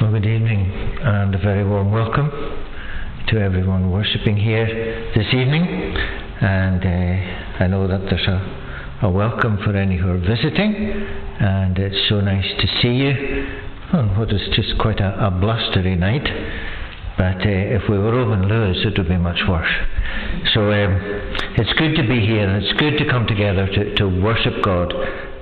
Well, good evening and a very warm welcome to everyone worshipping here this evening. And uh, I know that there's a, a welcome for any who are visiting, and it's so nice to see you on what is just quite a, a blustery night. But uh, if we were over in Lewis, it would be much worse. So um, it's good to be here, and it's good to come together to, to worship God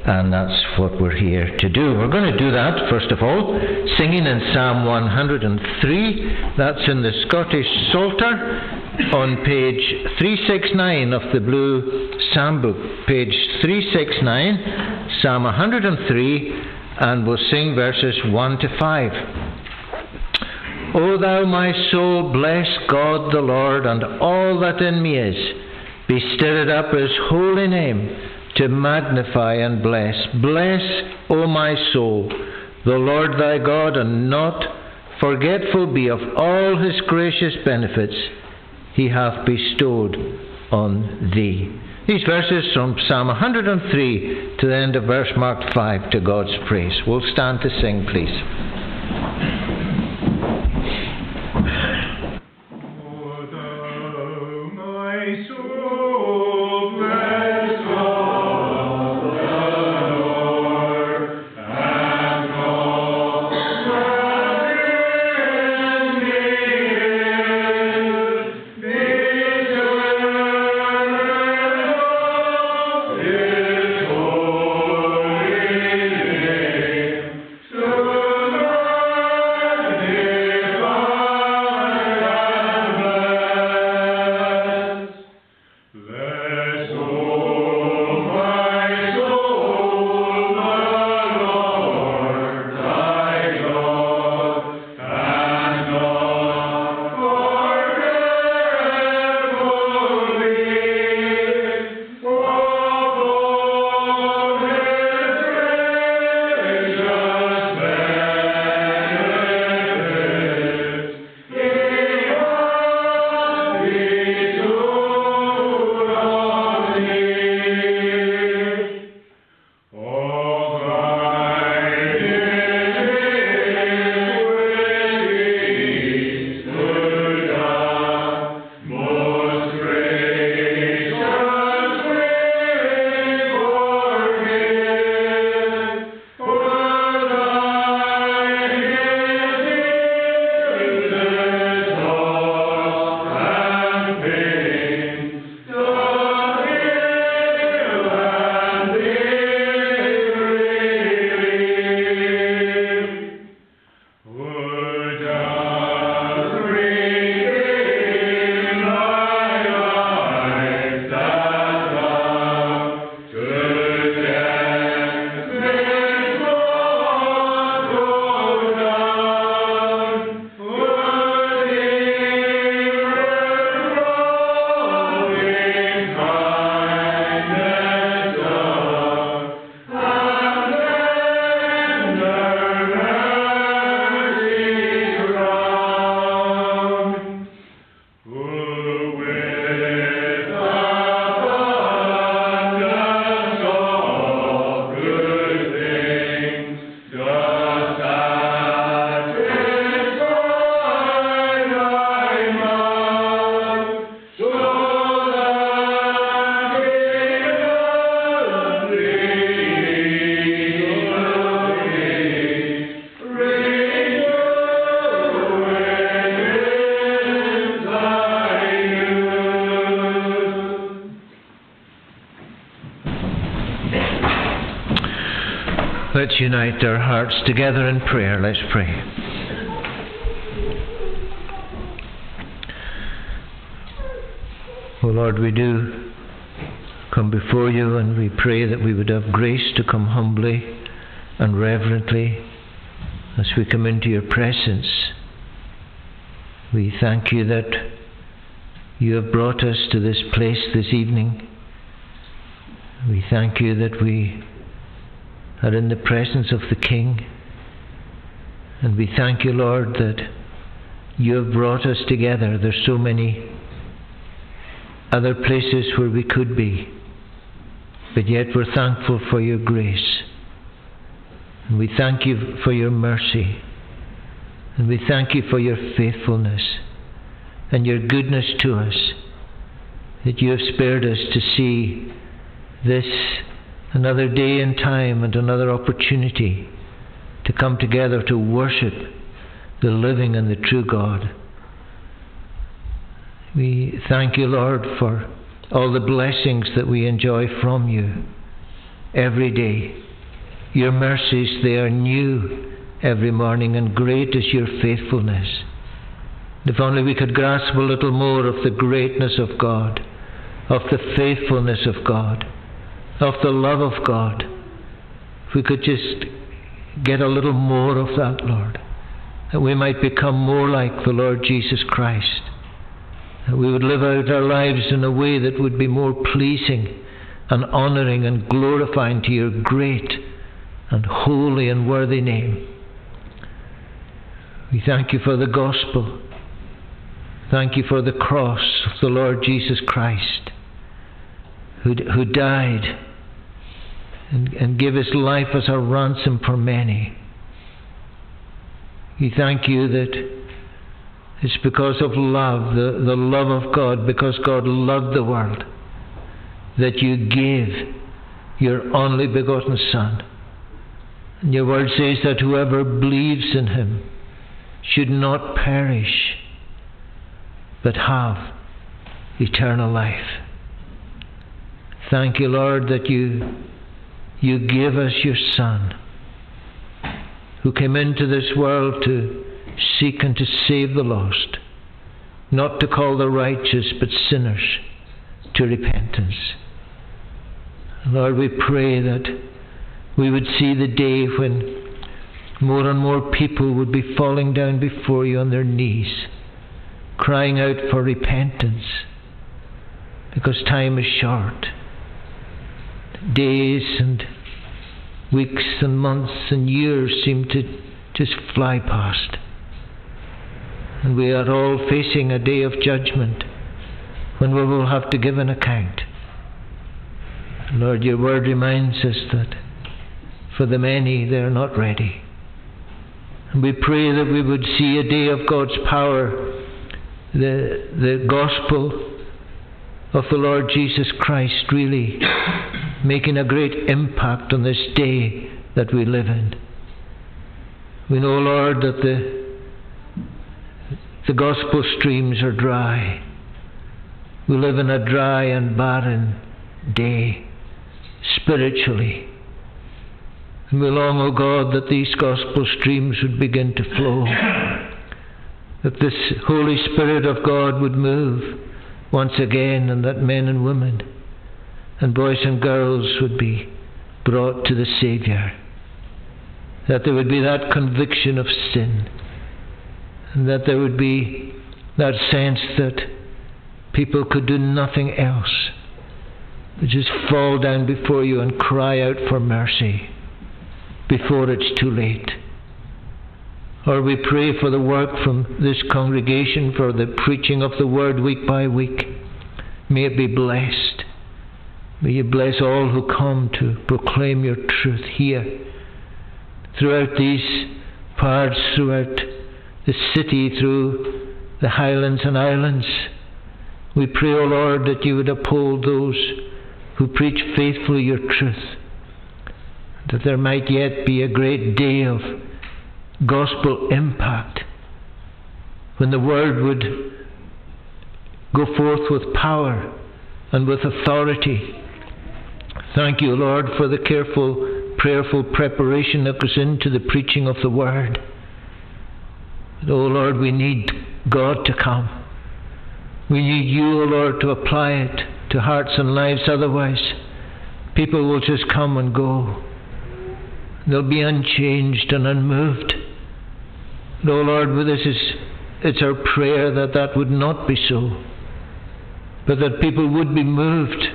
and that's what we're here to do. We're going to do that, first of all, singing in Psalm 103. That's in the Scottish Psalter on page 369 of the Blue Psalm Book. Page 369, Psalm 103, and we'll sing verses 1 to 5. O thou my soul, bless God the Lord, and all that in me is. Be stirred up his holy name to magnify and bless. Bless, O my soul, the Lord thy God, and not forgetful be of all his gracious benefits he hath bestowed on thee. These verses from Psalm 103 to the end of verse marked 5 to God's praise. We'll stand to sing, please. Let's unite our hearts together in prayer. Let's pray. Oh Lord, we do come before you and we pray that we would have grace to come humbly and reverently as we come into your presence. We thank you that you have brought us to this place this evening. We thank you that we are in the presence of the King. And we thank you, Lord, that you have brought us together. There's so many other places where we could be, but yet we're thankful for your grace. And we thank you for your mercy. And we thank you for your faithfulness and your goodness to us, that you have spared us to see this another day and time and another opportunity to come together to worship the living and the true God. We thank you, Lord, for all the blessings that we enjoy from you every day. Your mercies, they are new every morning, and great is your faithfulness. If only we could grasp a little more of the greatness of God, of the faithfulness of God, of the love of God. If we could just get a little more of that, Lord, that we might become more like the Lord Jesus Christ. That we would live out our lives in a way that would be more pleasing and honouring and glorifying to your great and holy and worthy name. We thank you for the gospel. Thank you for the cross of the Lord Jesus Christ, who, who died and, and gave his life as a ransom for many. We thank you that it's because of love, the, the love of God, because God loved the world, that you gave your only begotten Son. And your word says that whoever believes in him should not perish but have eternal life. Thank you, Lord, that you, you give us your Son, who came into this world to seek and to save the lost, not to call the righteous, but sinners to repentance. Lord, we pray that we would see the day when more and more people would be falling down before you on their knees crying out for repentance because time is short. Days and weeks and months and years seem to just fly past. And we are all facing a day of judgment when we will have to give an account. Lord, your word reminds us that for the many they are not ready. And we pray that we would see a day of God's power the, the gospel of the Lord Jesus Christ really making a great impact on this day that we live in. We know, Lord, that the, the gospel streams are dry. We live in a dry and barren day, spiritually. And we long, O oh God, that these gospel streams would begin to flow that this Holy Spirit of God would move once again and that men and women and boys and girls would be brought to the Saviour. That there would be that conviction of sin. And that there would be that sense that people could do nothing else but just fall down before you and cry out for mercy before it's too late. Or we pray for the work from this congregation, for the preaching of the word week by week. May it be blessed. May you bless all who come to proclaim your truth here. Throughout these parts, throughout the city, through the highlands and islands, we pray, O oh Lord, that you would uphold those who preach faithfully your truth, that there might yet be a great day of gospel impact, when the word would go forth with power and with authority. Thank you, Lord, for the careful, prayerful preparation that goes into the preaching of the word. oh Lord, we need God to come. We need you, O oh Lord, to apply it to hearts and lives. Otherwise, people will just come and go. They'll be unchanged and unmoved. No, Lord, this is it's our prayer that that would not be so, but that people would be moved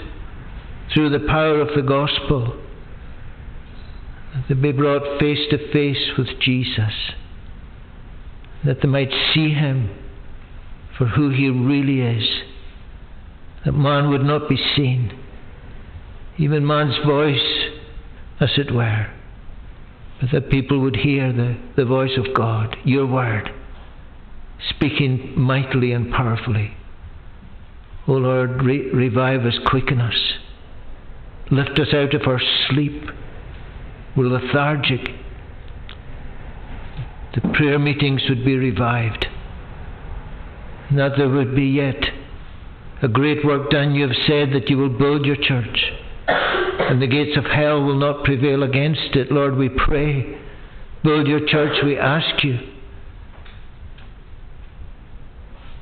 through the power of the gospel, that they be brought face to face with Jesus, that they might see him for who he really is, that man would not be seen, even man's voice, as it were, that people would hear the, the voice of God, your word, speaking mightily and powerfully. O oh Lord, re- revive us, quicken us, lift us out of our sleep. We're lethargic. The prayer meetings would be revived, and that there would be yet a great work done. You have said that you will build your church, and the gates of hell will not prevail against it. Lord, we pray. Build your church, we ask you.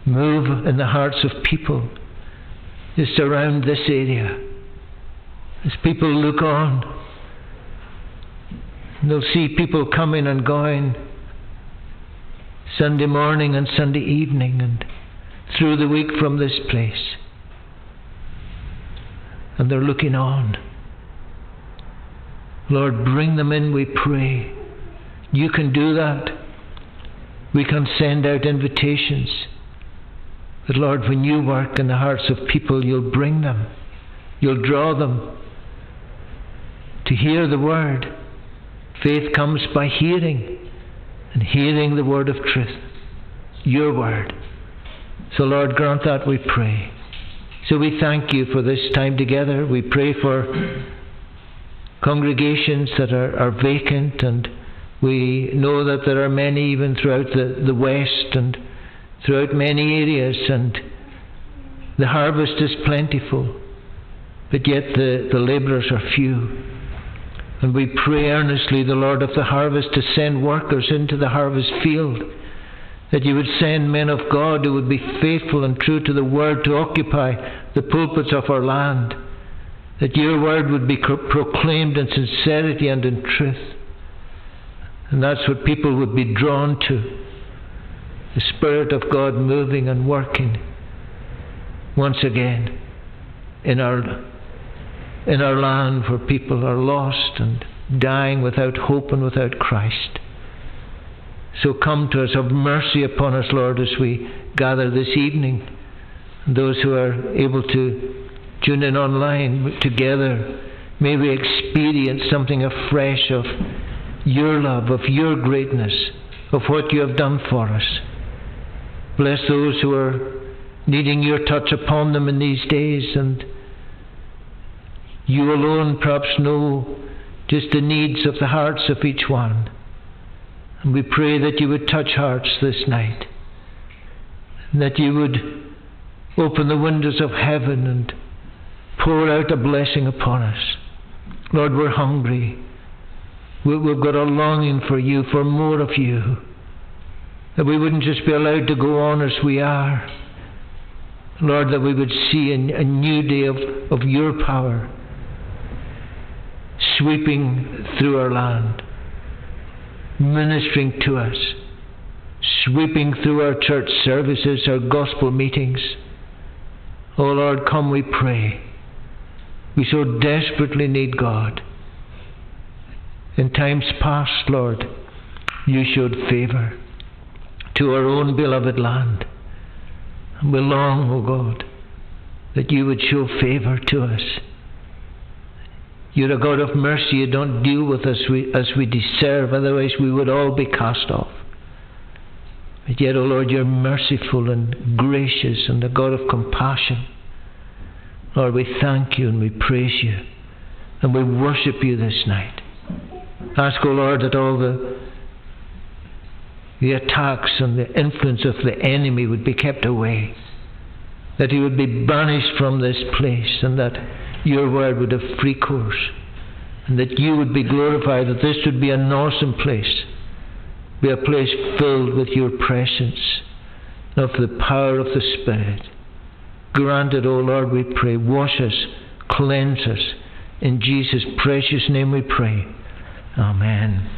Move in the hearts of people just around this area. As people look on, they'll see people coming and going Sunday morning and Sunday evening and through the week from this place. And they're looking on. Lord, bring them in, we pray. You can do that. We can send out invitations. But Lord, when you work in the hearts of people, you'll bring them, you'll draw them to hear the word. Faith comes by hearing, and hearing the word of truth, your word. So, Lord, grant that we pray. So, we thank you for this time together. We pray for congregations that are, are vacant, and we know that there are many even throughout the, the West and throughout many areas, and the harvest is plentiful, but yet the, the labourers are few. And we pray earnestly, the Lord of the harvest, to send workers into the harvest field that you would send men of God who would be faithful and true to the word to occupy the pulpits of our land. That your word would be proclaimed in sincerity and in truth. And that's what people would be drawn to. The Spirit of God moving and working once again in our, in our land where people are lost and dying without hope and without Christ. So come to us, have mercy upon us, Lord, as we gather this evening. Those who are able to tune in online together, may we experience something afresh of your love, of your greatness, of what you have done for us. Bless those who are needing your touch upon them in these days, and you alone perhaps know just the needs of the hearts of each one. And we pray that you would touch hearts this night. That you would open the windows of heaven and pour out a blessing upon us. Lord, we're hungry. We've got a longing for you, for more of you. That we wouldn't just be allowed to go on as we are. Lord, that we would see a, new day of, of your power sweeping through our land ministering to us, sweeping through our church services, our gospel meetings. Oh Lord, come, we pray. We so desperately need God. In times past, Lord, you showed favour to our own beloved land. And we long, O oh God, that you would show favour to us you're a God of mercy. You don't deal with us as we deserve, otherwise, we would all be cast off. But yet, O oh Lord, you're merciful and gracious and a God of compassion. Lord, we thank you and we praise you and we worship you this night. Ask, O oh Lord, that all the, the attacks and the influence of the enemy would be kept away, that he would be banished from this place, and that your word would have free course, and that you would be glorified, that this would be an awesome place, be a place filled with your presence, and of the power of the Spirit. Grant it, O Lord, we pray. Wash us, cleanse us. In Jesus' precious name we pray. Amen.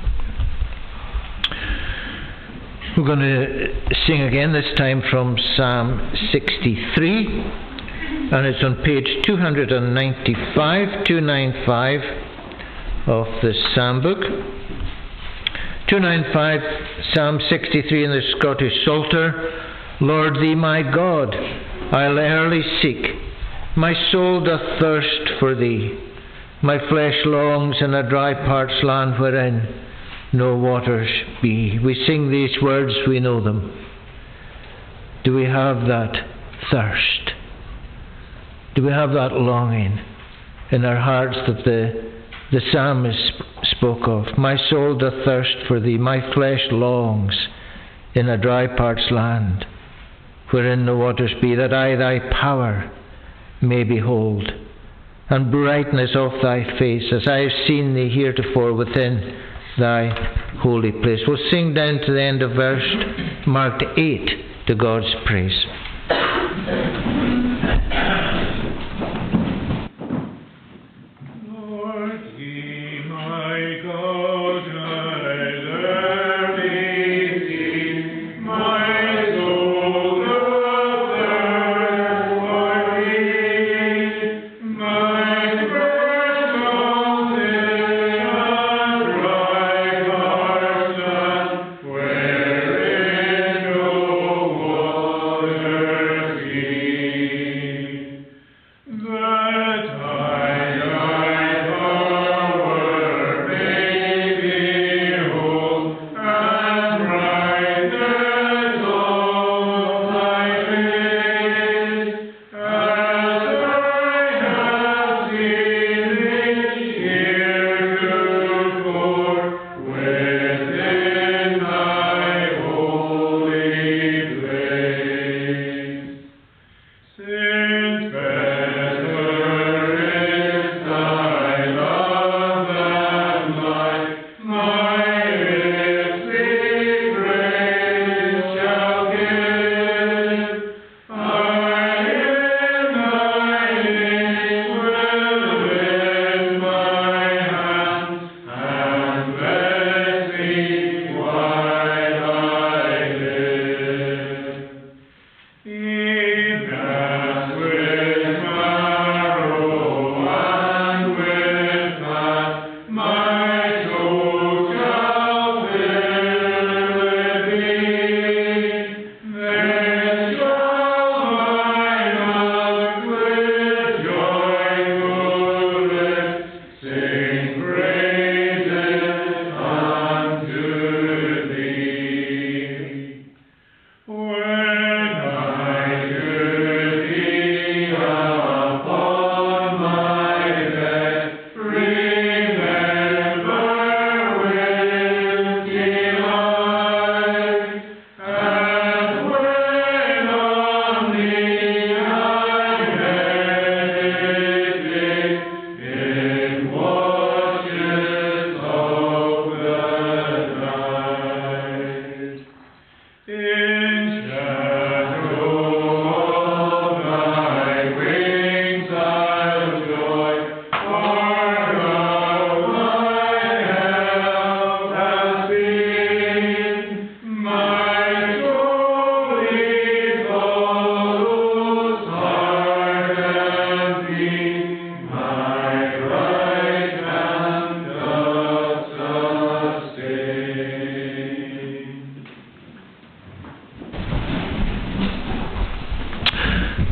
We're going to sing again, this time from Psalm 63 and it's on page 295, 295 of the Psalm book. 295, Psalm 63 in the Scottish Psalter. Lord, thee my God, I'll early seek. My soul doth thirst for thee. My flesh longs in a dry parched land wherein no waters be. We sing these words, we know them. Do we have that thirst? Do we have that longing in our hearts that the, the psalmist spoke of? My soul doth thirst for thee, my flesh longs in a dry parched land, wherein the waters be, that I thy power may behold, and brightness of thy face, as I have seen thee heretofore within thy holy place. We'll sing down to the end of verse marked 8 to God's praise.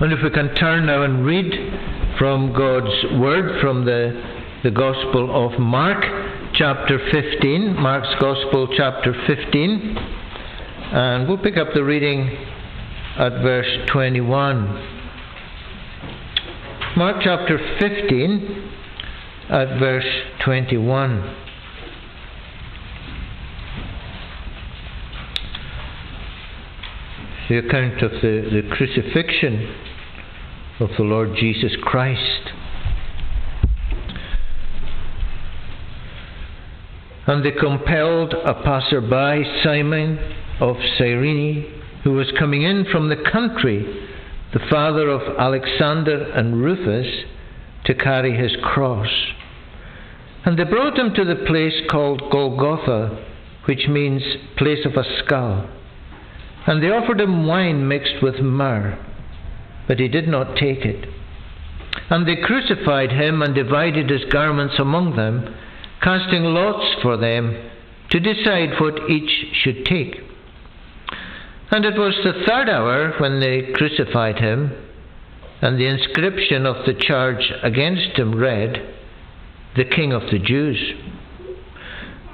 And if we can turn now and read from God's Word from the, the Gospel of Mark, chapter 15, Mark's Gospel, chapter 15, and we'll pick up the reading at verse 21. Mark chapter 15, at verse 21. The account of the, the crucifixion of the Lord Jesus Christ. And they compelled a passer-by, Simon of Cyrene, who was coming in from the country, the father of Alexander and Rufus, to carry his cross. And they brought him to the place called Golgotha, which means place of a skull. And they offered him wine mixed with myrrh but he did not take it. And they crucified him and divided his garments among them, casting lots for them to decide what each should take. And it was the third hour when they crucified him, and the inscription of the charge against him read, The King of the Jews.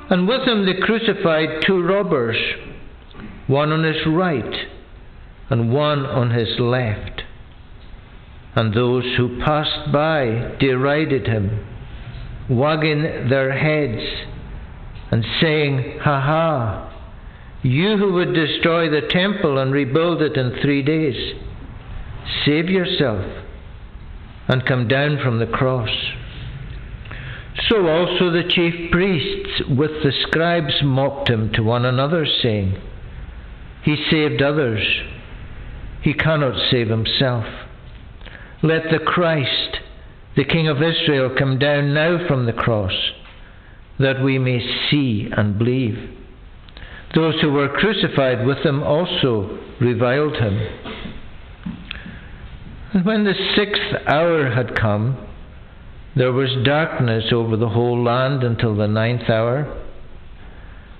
And with him they crucified two robbers, one on his right and one on his left. And those who passed by derided him, wagging their heads and saying, Ha ha! You who would destroy the temple and rebuild it in three days, save yourself and come down from the cross. So also the chief priests with the scribes mocked him to one another, saying, He saved others, he cannot save himself. Let the Christ, the King of Israel, come down now from the cross, that we may see and believe. Those who were crucified with him also reviled him. And when the sixth hour had come, there was darkness over the whole land until the ninth hour.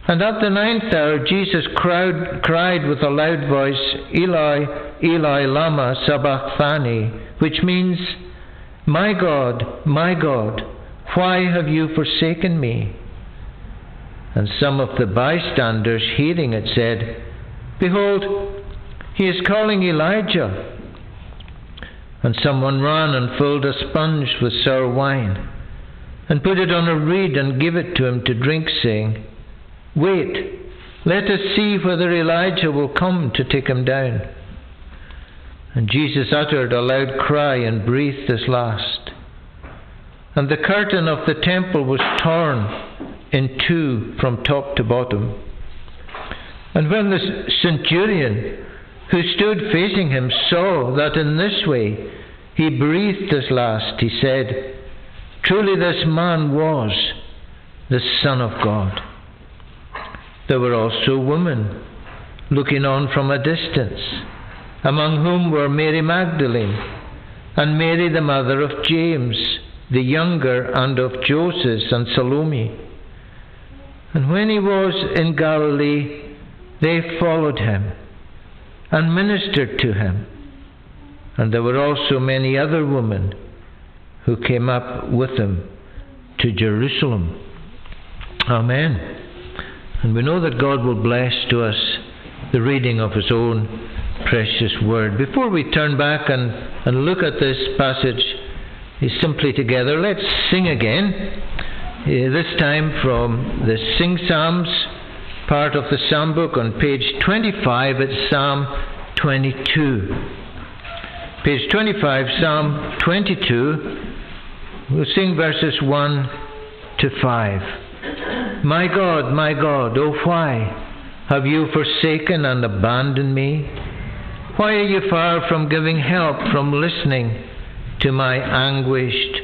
And at the ninth hour, Jesus cried, cried with a loud voice, Eli, Eli, Lama Sabachthani, which means, My God, my God, why have you forsaken me? And some of the bystanders, hearing it, said, Behold, he is calling Elijah. And someone ran and filled a sponge with sour wine, and put it on a reed and gave it to him to drink, saying, Wait, let us see whether Elijah will come to take him down. And Jesus uttered a loud cry and breathed his last. And the curtain of the temple was torn in two from top to bottom. And when the centurion who stood facing him saw that in this way he breathed his last, he said, Truly this man was the Son of God. There were also women looking on from a distance, among whom were Mary Magdalene, and Mary the mother of James, the younger, and of Joseph and Salome. And when he was in Galilee, they followed him and ministered to him. And there were also many other women who came up with him to Jerusalem. Amen. And we know that God will bless to us the reading of His own precious word. Before we turn back and, and look at this passage simply together, let's sing again. Uh, this time from the Sing Psalms part of the Psalm book on page 25, it's Psalm 22. Page 25, Psalm 22. We'll sing verses 1 to 5. My God, my God, oh why have you forsaken and abandoned me? Why are you far from giving help, from listening to my anguished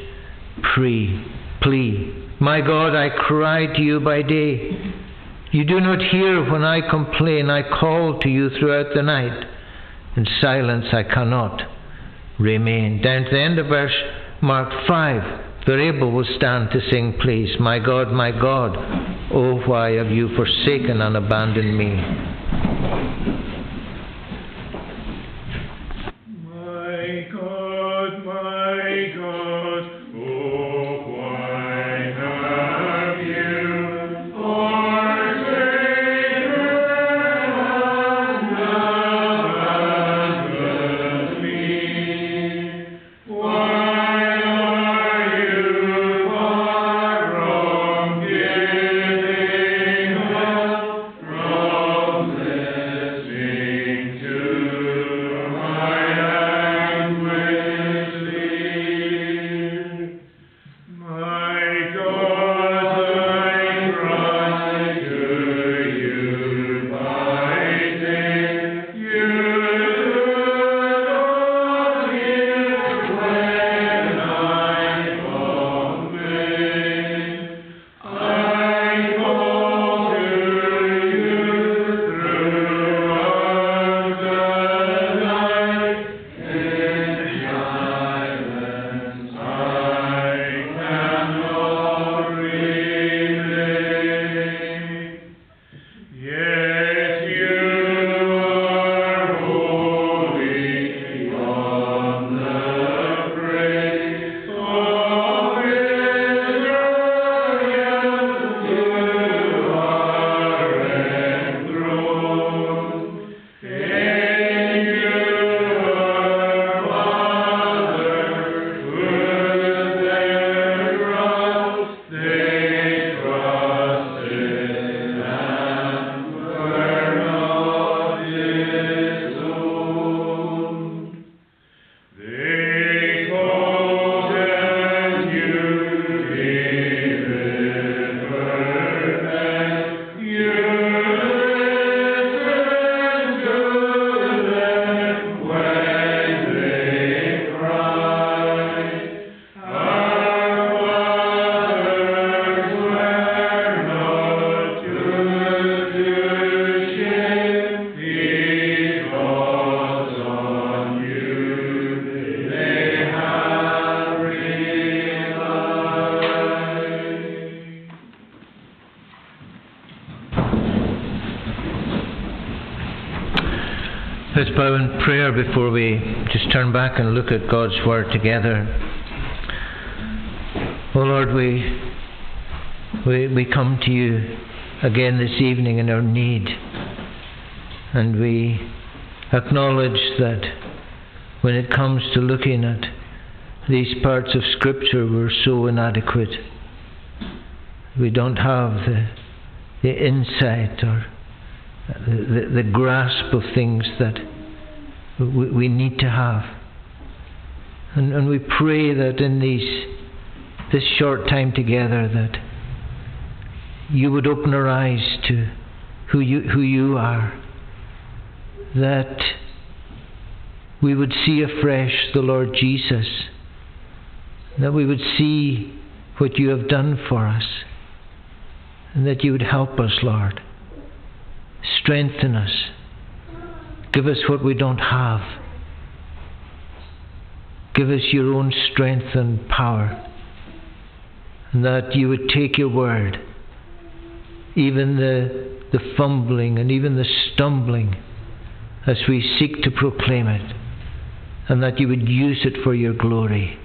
plea? My God, I cry to you by day you do not hear when I complain. I call to you throughout the night. In silence I cannot remain. Down to the end of verse Mark 5. Abel will stand to sing, please. My God, my God, oh, why have you forsaken and abandoned me? Let's bow in prayer before we just turn back and look at God's Word together. Oh Lord, we, we, we come to you again this evening in our need. And we acknowledge that when it comes to looking at these parts of Scripture, we're so inadequate. We don't have the, the insight or the, the, the grasp of things that we, we need to have. And, and we pray that in these, this short time together that you would open our eyes to who you, who you are. That we would see afresh the Lord Jesus. That we would see what you have done for us. And that you would help us, Lord. Strengthen us. Give us what we don't have. Give us your own strength and power. And that you would take your word, even the, the fumbling and even the stumbling, as we seek to proclaim it, and that you would use it for your glory.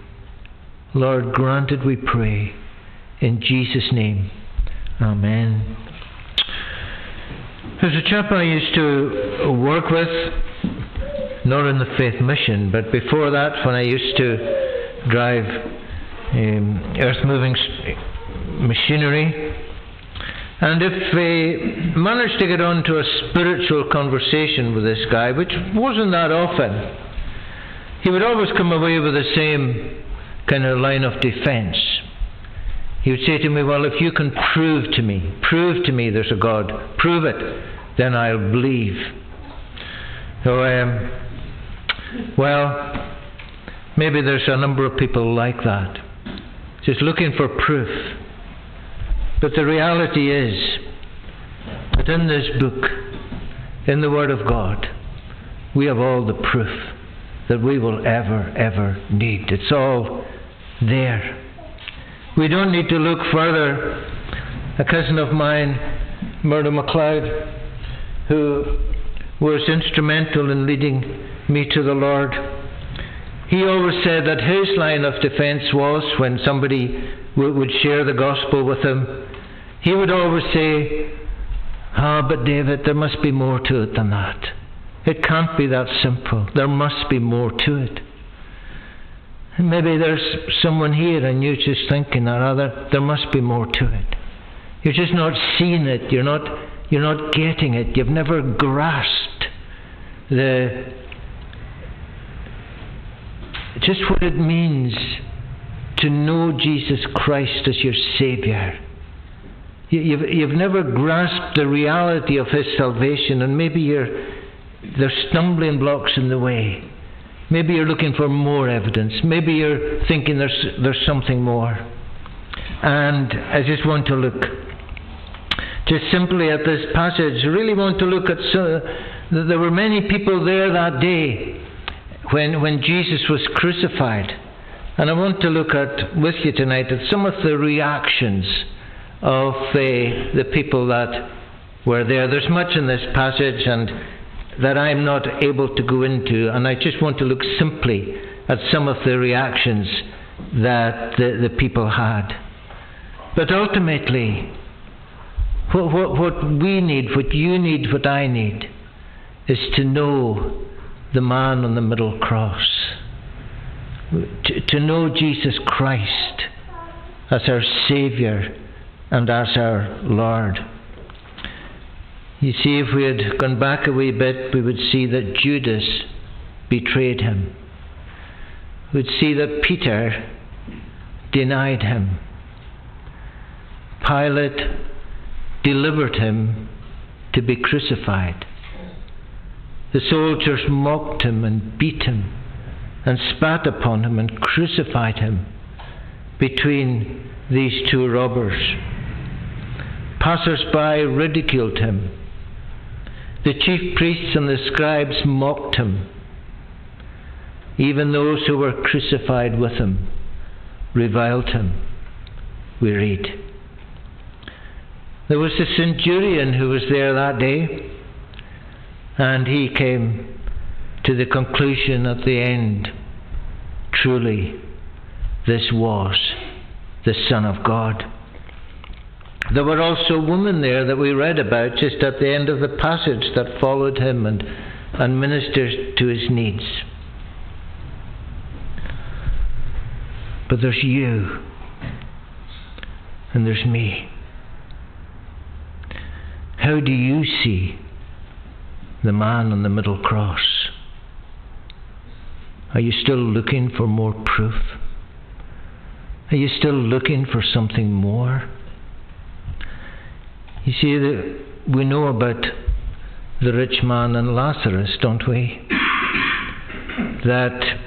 Lord, grant it, we pray. In Jesus' name, Amen. There's a chap I used to work with, not in the faith mission, but before that, when I used to drive um, earth moving machinery. And if we managed to get on to a spiritual conversation with this guy, which wasn't that often, he would always come away with the same kind of line of defense. He would say to me, Well, if you can prove to me, prove to me there's a God, prove it, then I'll believe. So, um, well, maybe there's a number of people like that, just looking for proof. But the reality is that in this book, in the Word of God, we have all the proof that we will ever, ever need. It's all there. We don't need to look further. A cousin of mine, Murdo MacLeod, who was instrumental in leading me to the Lord, he always said that his line of defense was when somebody w- would share the gospel with him, he would always say, Ah, but David, there must be more to it than that. It can't be that simple. There must be more to it. Maybe there's someone here and you're just thinking that other there must be more to it. You're just not seeing it, you're not you're not getting it, you've never grasped the just what it means to know Jesus Christ as your Saviour. You've, you've never grasped the reality of His salvation, and maybe you're, there's stumbling blocks in the way. Maybe you're looking for more evidence. Maybe you're thinking there's, there's something more. And I just want to look just simply at this passage. Really want to look at. So, there were many people there that day when, when Jesus was crucified. And I want to look at with you tonight at some of the reactions of uh, the people that were there. There's much in this passage, and that I'm not able to go into, and I just want to look simply at some of the reactions that the, the people had. But ultimately, what, what, what we need, what you need, what I need, is to know the man on the middle cross. To, to know Jesus Christ as our Saviour and as our Lord. You see, if we had gone back a wee bit, we would see that Judas betrayed him. We would see that Peter denied him. Pilate delivered him to be crucified. The soldiers mocked him and beat him and spat upon him and crucified him between these two robbers. Passers by ridiculed him the chief priests and the scribes mocked him. Even those who were crucified with him reviled him. We read. There was a centurion who was there that day, and he came to the conclusion at the end truly, this was the Son of God. There were also women there that we read about just at the end of the passage that followed him and, and ministered to his needs. But there's you, and there's me. How do you see the man on the middle cross? Are you still looking for more proof? Are you still looking for something more? You see, the, we know about the rich man and Lazarus, don't we? That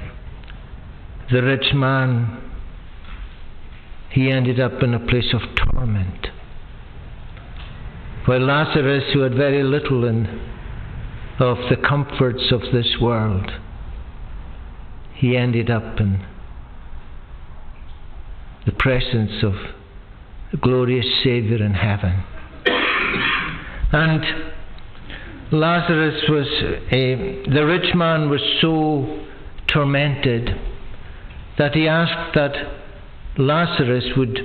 the rich man, he ended up in a place of torment. While Lazarus, who had very little in, of the comforts of this world, he ended up in the presence of the glorious Saviour in heaven. And Lazarus was, a, the rich man was so tormented that he asked that Lazarus would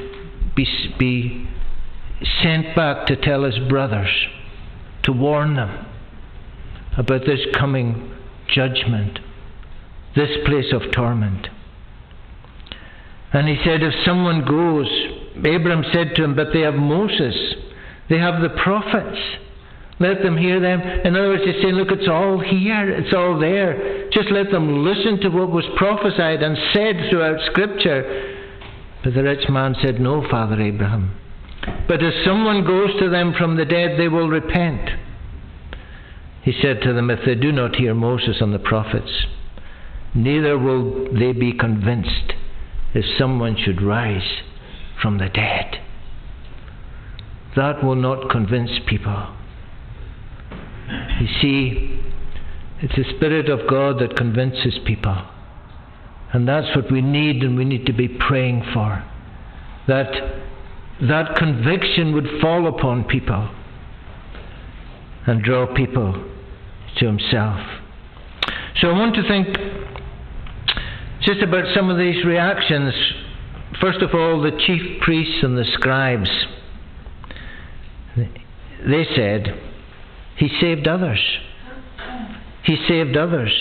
be, be sent back to tell his brothers, to warn them about this coming judgment, this place of torment. And he said, If someone goes, Abram said to him, But they have Moses they have the prophets. Let them hear them. In other words, he's saying, look, it's all here, it's all there. Just let them listen to what was prophesied and said throughout Scripture. But the rich man said, No, Father Abraham. But if someone goes to them from the dead, they will repent. He said to them, If they do not hear Moses and the prophets, neither will they be convinced if someone should rise from the dead that will not convince people. You see, it's the Spirit of God that convinces people. And that's what we need and we need to be praying for. That that conviction would fall upon people and draw people to Himself. So I want to think just about some of these reactions. First of all, the chief priests and the scribes. They said, He saved others. He saved others.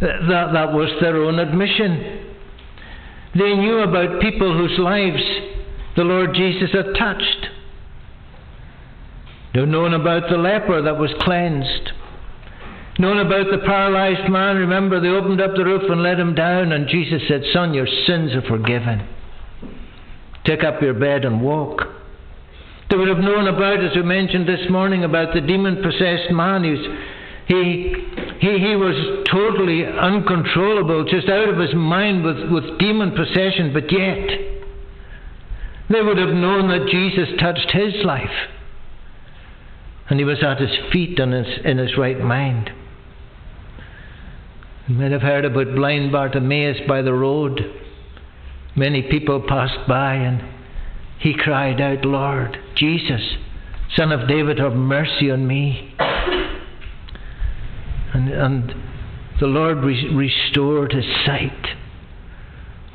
That, that was their own admission. They knew about people whose lives the Lord Jesus had touched. They've known about the leper that was cleansed. Known about the paralyzed man. Remember, they opened up the roof and let him down, and Jesus said, Son, your sins are forgiven. Take up your bed and walk. They would have known about, as we mentioned this morning, about the demon possessed man who's he, he, he was totally uncontrollable, just out of his mind with, with demon possession, but yet they would have known that Jesus touched his life and he was at his feet and his, in his right mind. You might have heard about blind Bartimaeus by the road. Many people passed by and he cried out, Lord, Jesus, Son of David, have mercy on me. And, and the Lord re- restored his sight.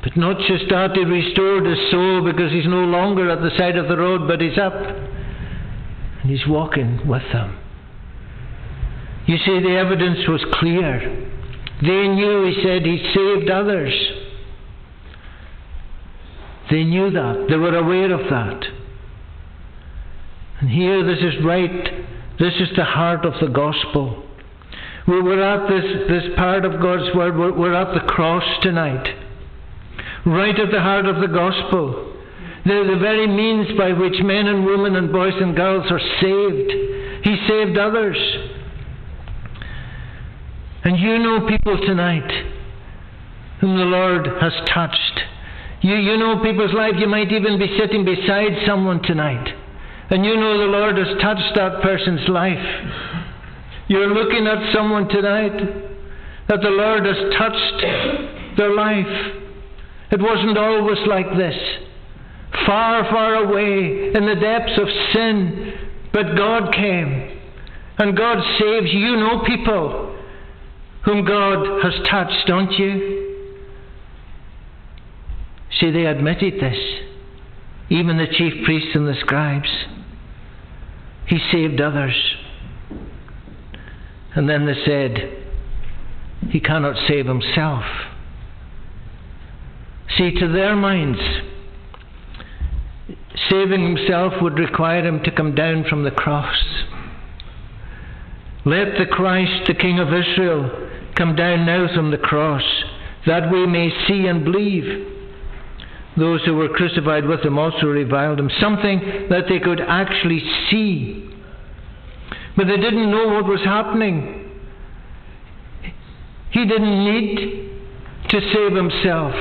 But not just that, he restored his soul because he's no longer at the side of the road, but he's up and he's walking with them. You see, the evidence was clear. They knew, he said, he saved others. They knew that. They were aware of that. And here, this is right. This is the heart of the gospel. We're at this, this part of God's Word. We're, we're at the cross tonight. Right at the heart of the gospel. They're the very means by which men and women and boys and girls are saved. He saved others. And you know people tonight whom the Lord has touched. You, you know people's life. You might even be sitting beside someone tonight. And you know the Lord has touched that person's life. You're looking at someone tonight that the Lord has touched their life. It wasn't always like this. Far, far away in the depths of sin, but God came. And God saves. You know people whom God has touched, don't you? See, they admitted this. Even the chief priests and the scribes. He saved others. And then they said, He cannot save himself. See, to their minds, saving himself would require him to come down from the cross. Let the Christ, the King of Israel, come down now from the cross, that we may see and believe. Those who were crucified with him also reviled him, something that they could actually see. But they didn't know what was happening. He didn't need to save himself.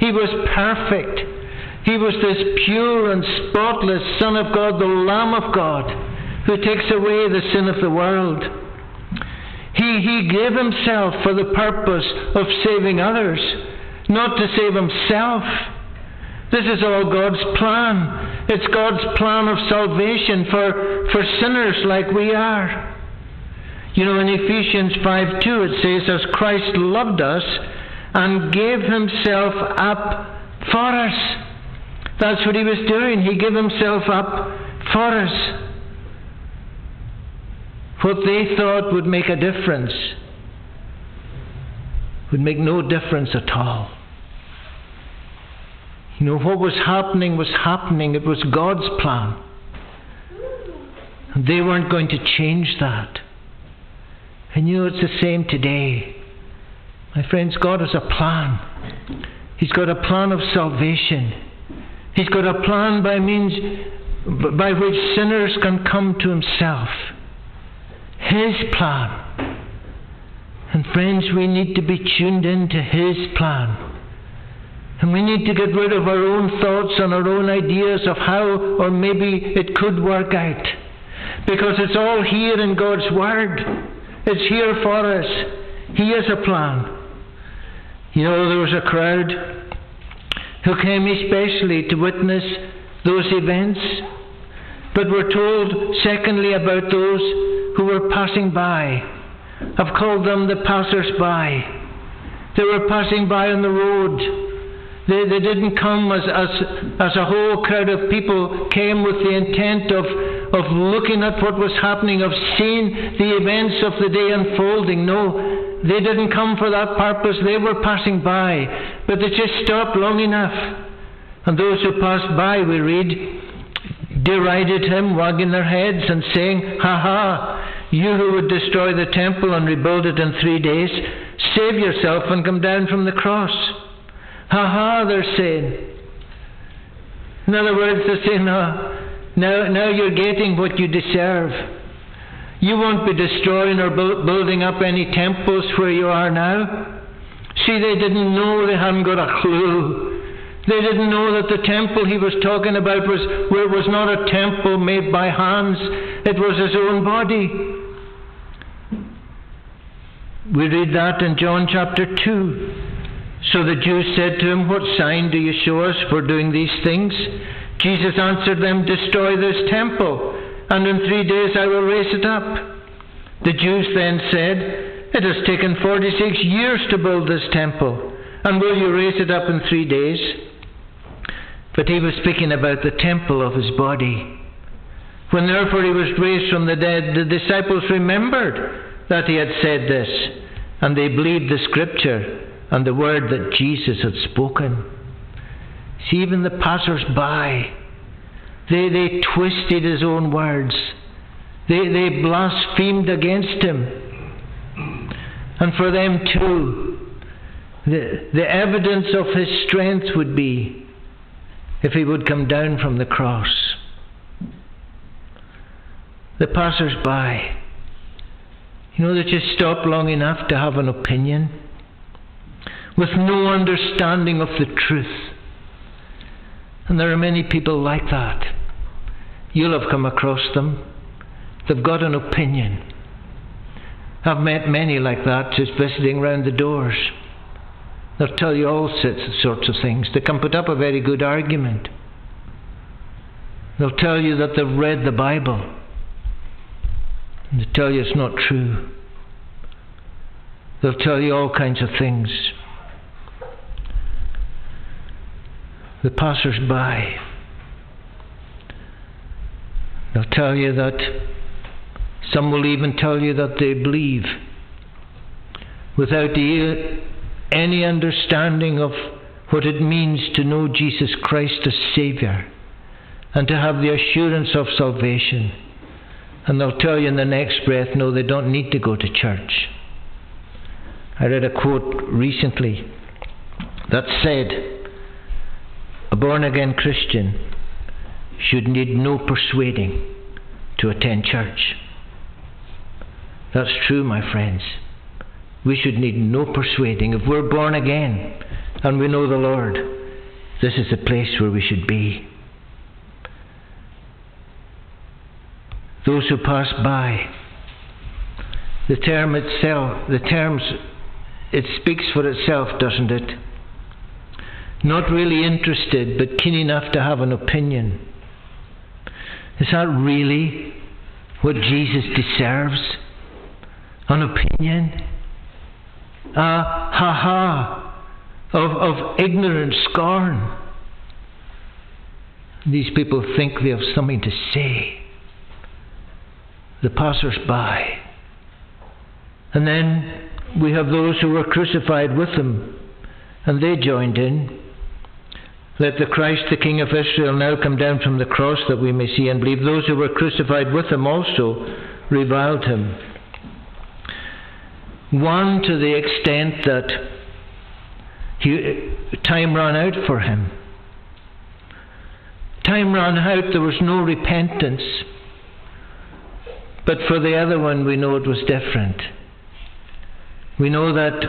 He was perfect. He was this pure and spotless Son of God, the Lamb of God, who takes away the sin of the world. He, he gave himself for the purpose of saving others, not to save himself. This is all God's plan. It's God's plan of salvation for, for sinners like we are. You know, in Ephesians 5 2, it says, As Christ loved us and gave himself up for us. That's what he was doing. He gave himself up for us. What they thought would make a difference would make no difference at all. You know, what was happening was happening. It was God's plan. And they weren't going to change that. And you know, it's the same today. My friends, God has a plan. He's got a plan of salvation. He's got a plan by means by which sinners can come to Himself. His plan. And friends, we need to be tuned into His plan. And we need to get rid of our own thoughts and our own ideas of how or maybe it could work out. Because it's all here in God's Word. It's here for us. He has a plan. You know, there was a crowd who came especially to witness those events. But we're told, secondly, about those who were passing by. I've called them the passers by. They were passing by on the road they, they didn't come as, as, as a whole crowd of people came with the intent of, of looking at what was happening, of seeing the events of the day unfolding. No, they didn't come for that purpose. They were passing by. But they just stopped long enough. And those who passed by, we read, derided him, wagging their heads and saying, Ha ha, you who would destroy the temple and rebuild it in three days, save yourself and come down from the cross. Ha ha, they're saying. In other words, they're saying, no, now, now you're getting what you deserve. You won't be destroying or bu- building up any temples where you are now. See, they didn't know, they hadn't got a clue. They didn't know that the temple he was talking about was, was not a temple made by hands, it was his own body. We read that in John chapter 2. So the Jews said to him, What sign do you show us for doing these things? Jesus answered them, Destroy this temple, and in three days I will raise it up. The Jews then said, It has taken 46 years to build this temple, and will you raise it up in three days? But he was speaking about the temple of his body. When therefore he was raised from the dead, the disciples remembered that he had said this, and they believed the scripture and the word that Jesus had spoken. See, even the passers by, they, they twisted his own words, they, they blasphemed against him. And for them too, the, the evidence of his strength would be if he would come down from the cross. The passers by, you know, they just stop long enough to have an opinion with no understanding of the truth. And there are many people like that. You'll have come across them. They've got an opinion. I've met many like that just visiting round the doors. They'll tell you all sorts of things. They can put up a very good argument. They'll tell you that they've read the Bible. And they tell you it's not true. They'll tell you all kinds of things. The passers by. They'll tell you that, some will even tell you that they believe without any understanding of what it means to know Jesus Christ as Saviour and to have the assurance of salvation. And they'll tell you in the next breath, no, they don't need to go to church. I read a quote recently that said, a born again Christian should need no persuading to attend church. That's true, my friends. We should need no persuading. If we're born again and we know the Lord, this is the place where we should be. Those who pass by, the term itself, the terms, it speaks for itself, doesn't it? Not really interested, but keen enough to have an opinion. Is that really what Jesus deserves? An opinion? A ha ha of, of ignorant scorn. These people think they have something to say. The passers by. And then we have those who were crucified with them, and they joined in. Let the Christ, the King of Israel, now come down from the cross that we may see and believe. Those who were crucified with him also reviled him. One to the extent that he, time ran out for him. Time ran out, there was no repentance. But for the other one, we know it was different. We know that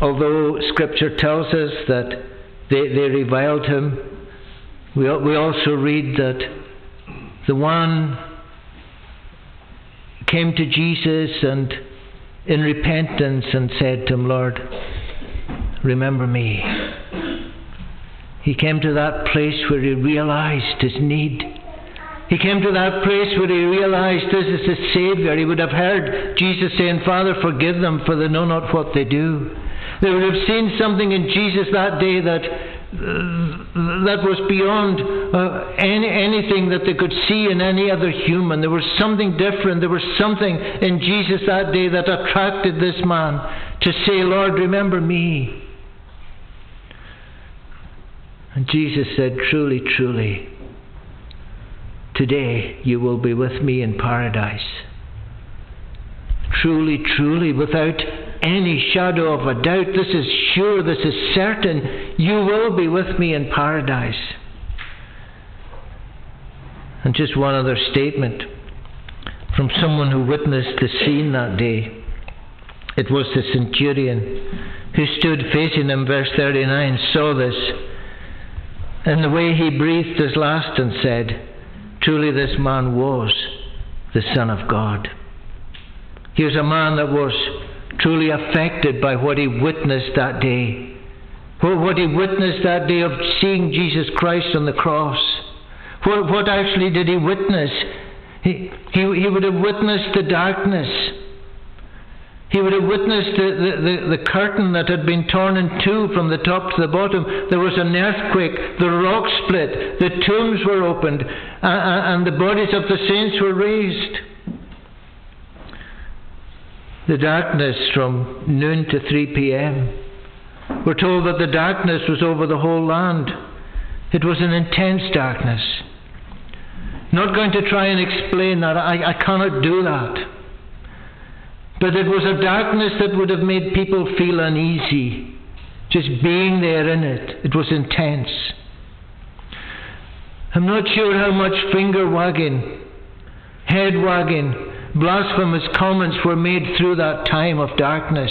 although Scripture tells us that they, they reviled him. We, we also read that the one came to Jesus and in repentance and said to him, Lord, remember me. He came to that place where he realized his need. He came to that place where he realized this is his Saviour. He would have heard Jesus saying, Father, forgive them, for they know not what they do. They would have seen something in Jesus that day that that was beyond uh, any, anything that they could see in any other human. There was something different. There was something in Jesus that day that attracted this man to say, Lord, remember me. And Jesus said, Truly, truly, today you will be with me in paradise. Truly, truly, without any shadow of a doubt, this is sure, this is certain, you will be with me in paradise. And just one other statement from someone who witnessed the scene that day. It was the centurion who stood facing him, verse 39, saw this, and the way he breathed his last and said, Truly this man was the Son of God. He was a man that was truly affected by what he witnessed that day. What he witnessed that day of seeing Jesus Christ on the cross. What, what actually did he witness? He, he, he would have witnessed the darkness. He would have witnessed the, the, the, the, curtain that had been torn in two from the top to the bottom. There was an earthquake. The rock split. The tombs were opened. and the bodies of the saints were raised the darkness from noon to 3 p.m. We're told that the darkness was over the whole land. It was an intense darkness. Not going to try and explain that. I, I cannot do that. But it was a darkness that would have made people feel uneasy. Just being there in it. It was intense. I'm not sure how much finger wagging, head wagging, blasphemous comments were made through that time of darkness.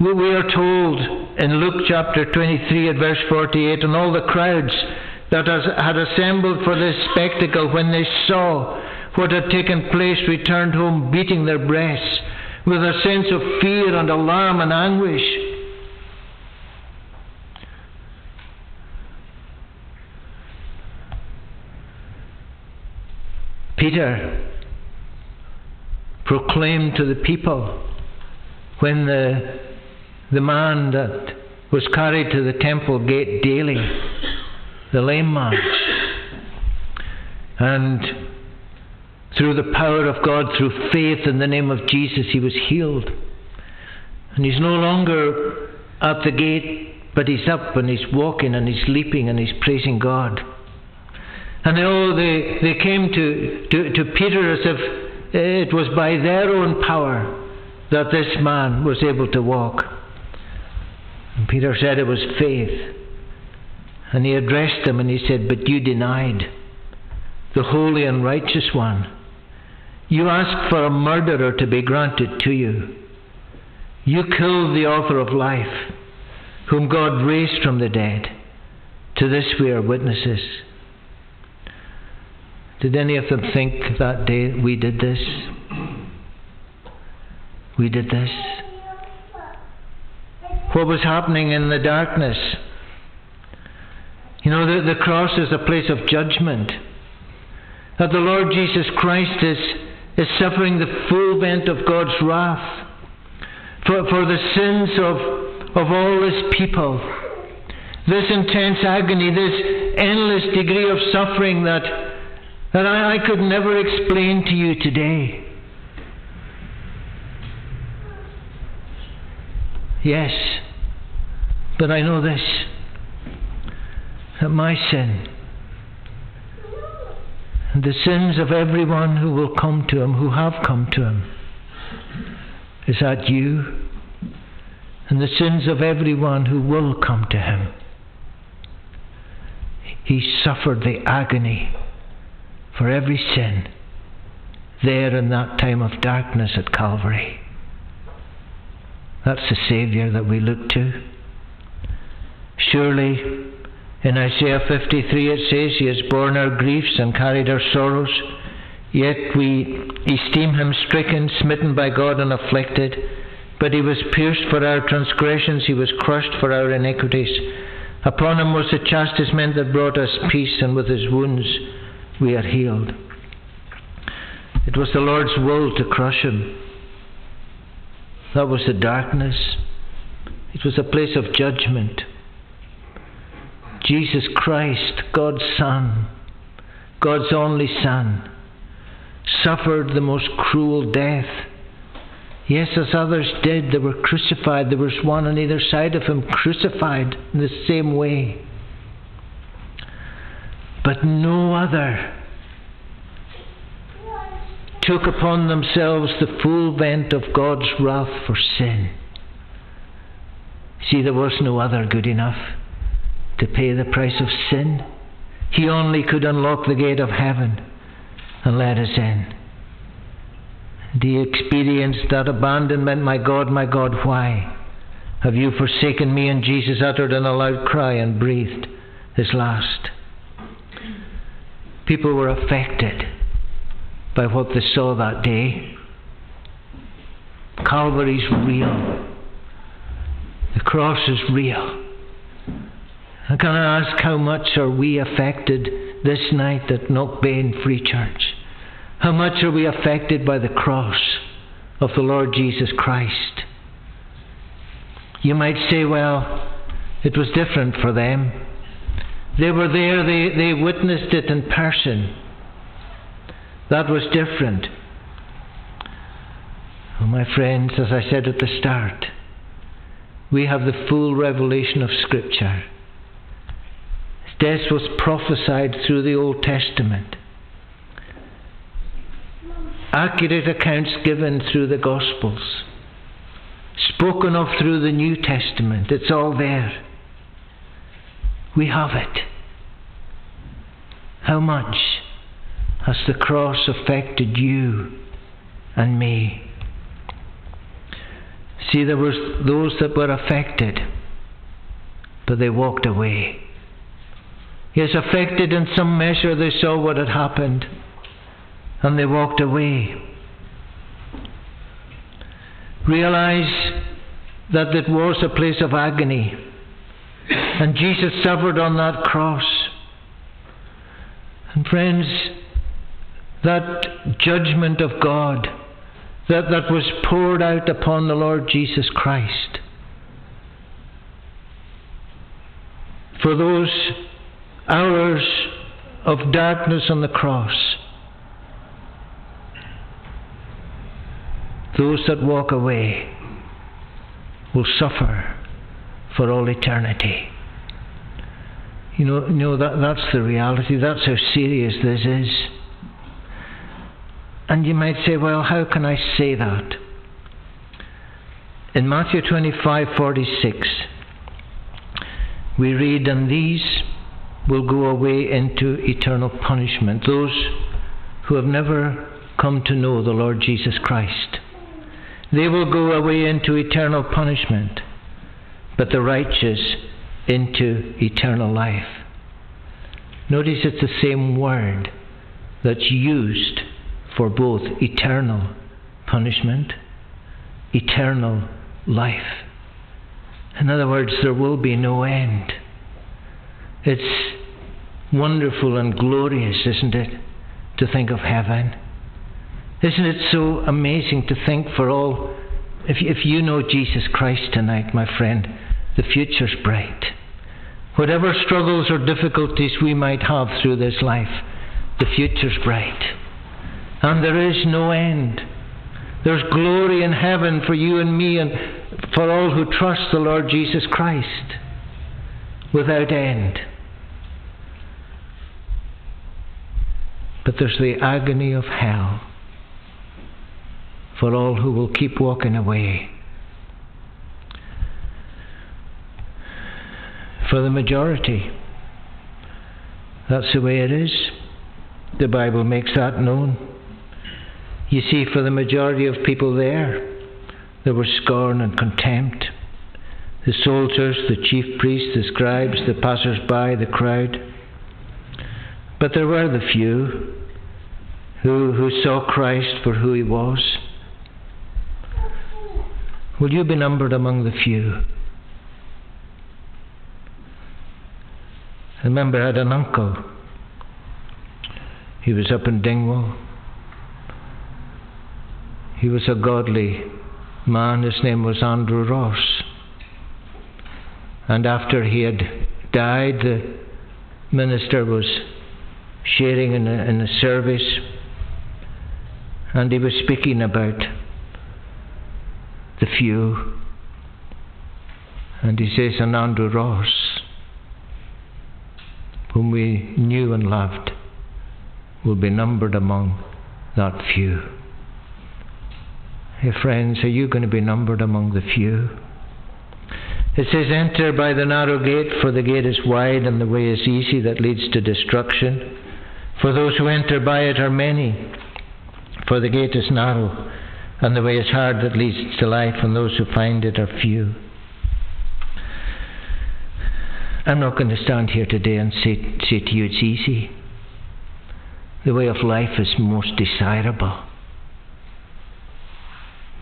We are told in Luke chapter 23 at verse 48, and all the crowds that had assembled for this spectacle, when they saw what had taken place, returned home beating their breasts with a sense of fear and alarm and anguish. Peter proclaimed to the people when the, the man that was carried to the temple gate daily, the lame man, and through the power of God, through faith in the name of Jesus, he was healed. And he's no longer at the gate, but he's up and he's walking and he's leaping and he's praising God. And oh, they, they came to, to, to Peter as if it was by their own power that this man was able to walk. And Peter said it was faith. And he addressed them and he said, But you denied the holy and righteous one. You asked for a murderer to be granted to you. You killed the author of life, whom God raised from the dead. To this we are witnesses. Did any of them think that day we did this? We did this. What was happening in the darkness? You know, the, the cross is a place of judgment. That the Lord Jesus Christ is, is suffering the full vent of God's wrath for, for the sins of, of all His people. This intense agony, this endless degree of suffering that, that I, I could never explain to you today. Yes, but I know this that my sin and the sins of everyone who will come to Him, who have come to Him, is that you and the sins of everyone who will come to Him. He suffered the agony for every sin there in that time of darkness at Calvary. That's the Saviour that we look to. Surely, in Isaiah 53 it says, He has borne our griefs and carried our sorrows, yet we esteem Him stricken, smitten by God, and afflicted. But He was pierced for our transgressions, He was crushed for our iniquities. Upon Him was the chastisement that brought us peace, and with His wounds we are healed. It was the Lord's will to crush Him. That was the darkness. It was a place of judgment. Jesus Christ, God's Son, God's only Son, suffered the most cruel death. Yes, as others did, they were crucified. There was one on either side of him crucified in the same way. But no other took upon themselves the full vent of God's wrath for sin. See, there was no other good enough to pay the price of sin. He only could unlock the gate of heaven and let us in. And he experienced that abandonment, my God, my God, why have you forsaken me? And Jesus uttered in a loud cry and breathed his last. People were affected by what they saw that day. Calvary's real. The cross is real. And can I ask how much are we affected this night at Knockbain Free Church? How much are we affected by the cross of the Lord Jesus Christ? You might say, well, it was different for them. They were there, they, they witnessed it in person. That was different. Well, my friends, as I said at the start, we have the full revelation of Scripture. Death was prophesied through the Old Testament. Accurate accounts given through the Gospels. Spoken of through the New Testament. It's all there. We have it. How much? has the cross affected you and me? See, there was those that were affected, but they walked away. Yes, affected in some measure, they saw what had happened, and they walked away. Realize that it was a place of agony, and Jesus suffered on that cross. And friends, that judgment of God that, that was poured out upon the Lord Jesus Christ. For those hours of darkness on the cross, those that walk away will suffer for all eternity. You know, you know that, that's the reality. That's how serious this is. And you might say, well, how can I say that? In Matthew 25 46, we read, And these will go away into eternal punishment. Those who have never come to know the Lord Jesus Christ. They will go away into eternal punishment, but the righteous into eternal life. Notice it's the same word that's used for both eternal punishment, eternal life. In other words, there will be no end. It's wonderful and glorious, isn't it, to think of heaven? Isn't it so amazing to think for all, if, if you know Jesus Christ tonight, my friend, the future's bright. Whatever struggles or difficulties we might have through this life, the future's bright. And there is no end. There's glory in heaven for you and me and for all who trust the Lord Jesus Christ without end. But there's the agony of hell for all who will keep walking away. For the majority, that's the way it is. The Bible makes that known. You see, for the majority of people there, there was scorn and contempt. The soldiers, the chief priests, the scribes, the passers by, the crowd. But there were the few who, who saw Christ for who he was. Will you be numbered among the few? I remember I had an uncle. He was up in Dingwall. He was a godly man. His name was Andrew Ross. And after he had died, the minister was sharing in a, in a service, and he was speaking about the few. And he says, and Andrew Ross, whom we knew and loved, will be numbered among that few. Hey, friends, are you going to be numbered among the few? It says, Enter by the narrow gate, for the gate is wide and the way is easy that leads to destruction. For those who enter by it are many. For the gate is narrow and the way is hard that leads to life, and those who find it are few. I'm not going to stand here today and say, say to you it's easy. The way of life is most desirable.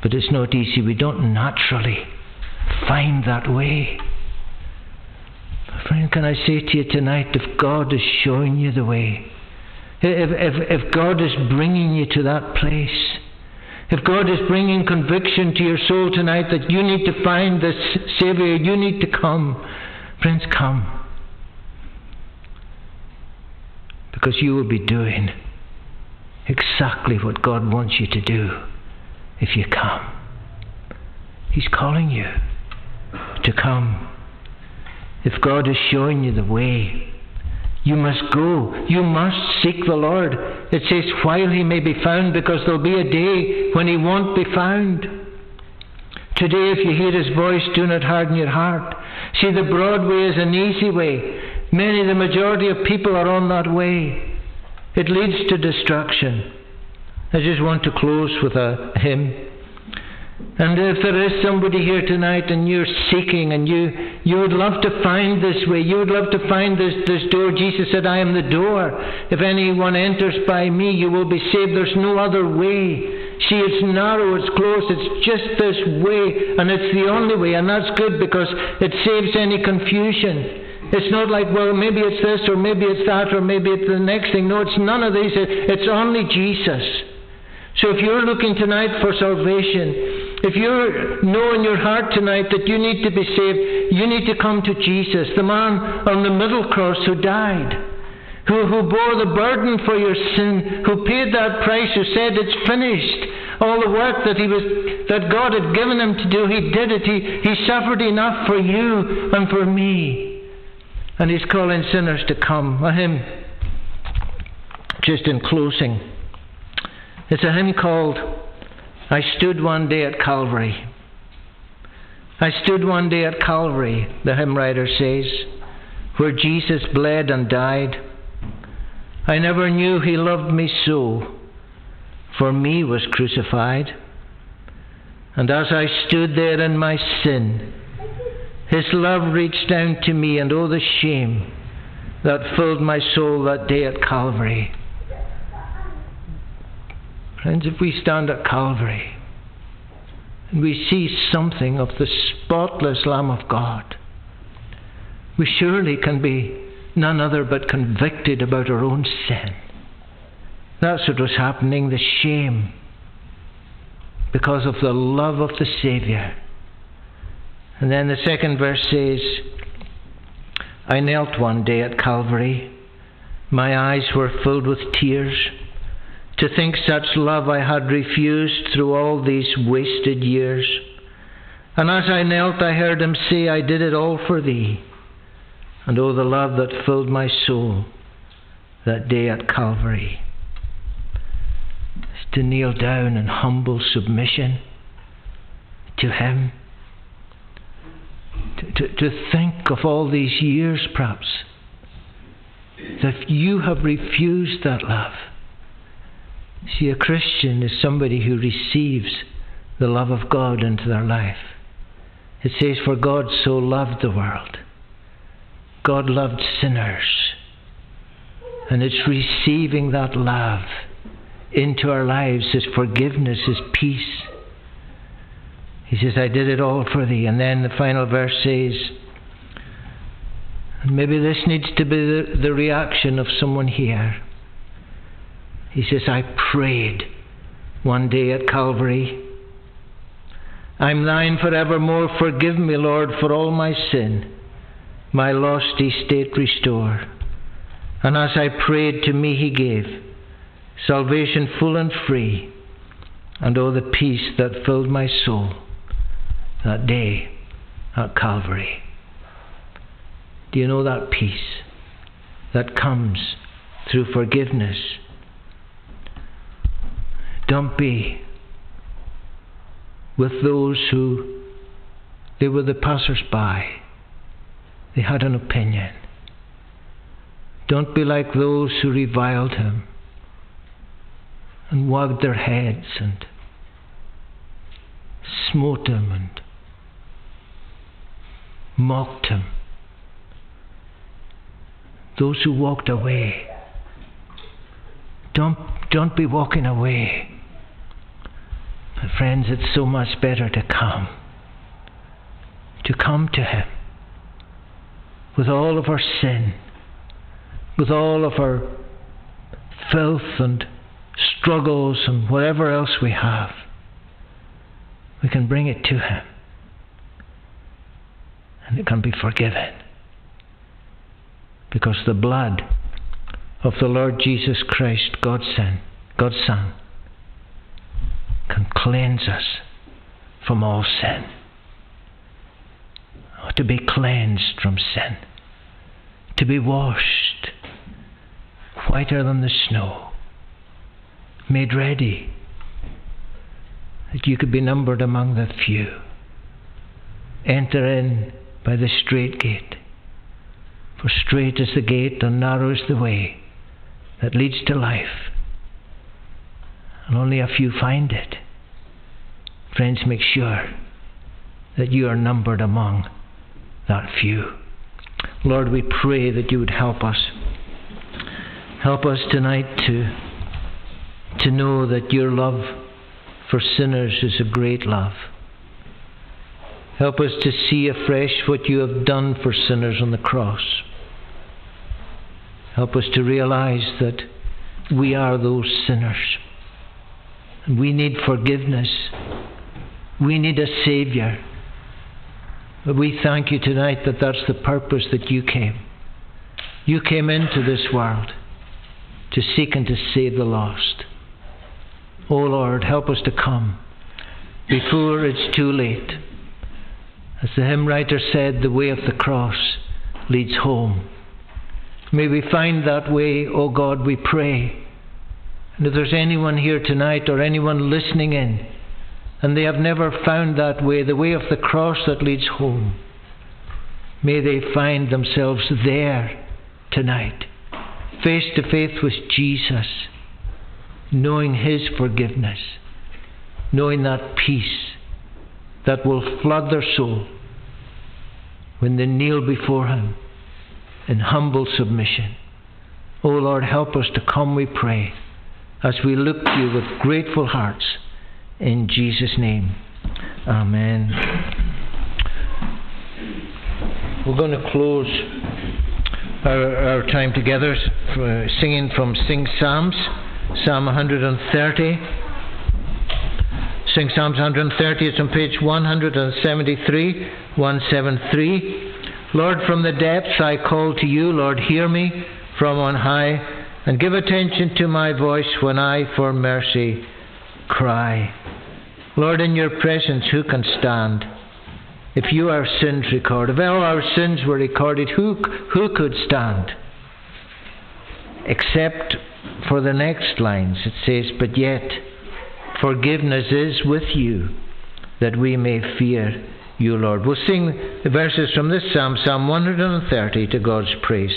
But it's not easy. We don't naturally find that way. Friend, can I say to you tonight if God is showing you the way, if, if, if God is bringing you to that place, if God is bringing conviction to your soul tonight that you need to find this Saviour, you need to come, friends, come. Because you will be doing exactly what God wants you to do if you come. He's calling you to come. If God is showing you the way, you must go. You must seek the Lord. It says, while he may be found, because there'll be a day when he won't be found. Today, if you hear his voice, do not harden your heart. See, the broad way is an easy way. Many, the majority of people are on that way. It leads to destruction. I just want to close with a hymn. And if there is somebody here tonight and you're seeking and you, you would love to find this way, you would love to find this, this door. Jesus said, I am the door. If anyone enters by me, you will be saved. There's no other way. See, it's narrow, it's close, it's just this way, and it's the only way, and that's good because it saves any confusion. It's not like, well, maybe it's this, or maybe it's that, or maybe it's the next thing. No, it's none of these. It's only Jesus. So if you're looking tonight for salvation, if you know in your heart tonight that you need to be saved, you need to come to Jesus, the man on the middle cross who died, who, who bore the burden for your sin, who paid that price, who said it's finished. All the work that he was that God had given him to do, he did it. He, he suffered enough for you and for me. And he's calling sinners to come. A hymn just in closing. It's a hymn called I Stood One Day at Calvary. I stood one day at Calvary, the hymn writer says, where Jesus bled and died. I never knew he loved me so, for me was crucified. And as I stood there in my sin, his love reached down to me, and oh, the shame that filled my soul that day at Calvary. Friends, if we stand at Calvary and we see something of the spotless Lamb of God, we surely can be none other but convicted about our own sin. That's what was happening, the shame, because of the love of the Saviour. And then the second verse says, I knelt one day at Calvary. My eyes were filled with tears to think such love I had refused through all these wasted years. And as I knelt, I heard him say, I did it all for thee. And oh, the love that filled my soul that day at Calvary. Is to kneel down in humble submission to Him. To, to, to think of all these years, perhaps, that you have refused that love See, a Christian is somebody who receives the love of God into their life. It says, For God so loved the world. God loved sinners. And it's receiving that love into our lives, His forgiveness, His peace. He says, I did it all for thee. And then the final verse says, maybe this needs to be the, the reaction of someone here. He says, I prayed one day at Calvary. I'm thine forevermore. Forgive me, Lord, for all my sin. My lost estate restore. And as I prayed, to me he gave salvation full and free. And oh, the peace that filled my soul that day at Calvary. Do you know that peace that comes through forgiveness don't be with those who they were the passers by. They had an opinion. Don't be like those who reviled him and wagged their heads and smote him and mocked him. Those who walked away. Don't, don't be walking away friends, it's so much better to come. To come to Him with all of our sin, with all of our filth and struggles and whatever else we have. We can bring it to Him. And it can be forgiven. Because the blood of the Lord Jesus Christ, God's Son, God's Son, can cleanse us from all sin. To be cleansed from sin, to be washed whiter than the snow, made ready that you could be numbered among the few. Enter in by the straight gate, for straight is the gate and narrow is the way that leads to life, and only a few find it. Friends, make sure that you are numbered among that few. Lord, we pray that you would help us. Help us tonight to, to know that your love for sinners is a great love. Help us to see afresh what you have done for sinners on the cross. Help us to realize that we are those sinners we need forgiveness. We need a Saviour. We thank you tonight that that's the purpose that you came. You came into this world to seek and to save the lost. Oh Lord, help us to come before it's too late. As the hymn writer said, the way of the cross leads home. May we find that way, O oh God, we pray. And if there's anyone here tonight or anyone listening in, and they have never found that way, the way of the cross that leads home, may they find themselves there tonight, face to face with Jesus, knowing His forgiveness, knowing that peace that will flood their soul when they kneel before Him in humble submission. O oh Lord, help us to come, we pray, as we look to you with grateful hearts. In Jesus' name, Amen. We're going to close our, our time together singing from Sing Psalms, Psalm 130. Sing Psalms 130, it's on page 173, 173. Lord, from the depths I call to you. Lord, hear me from on high, and give attention to my voice when I for mercy cry. Lord, in your presence, who can stand? If you our sins record, if all our sins were recorded, who, who could stand? Except for the next lines, it says, But yet forgiveness is with you, that we may fear you, Lord. We'll sing the verses from this psalm, Psalm 130, to God's praise.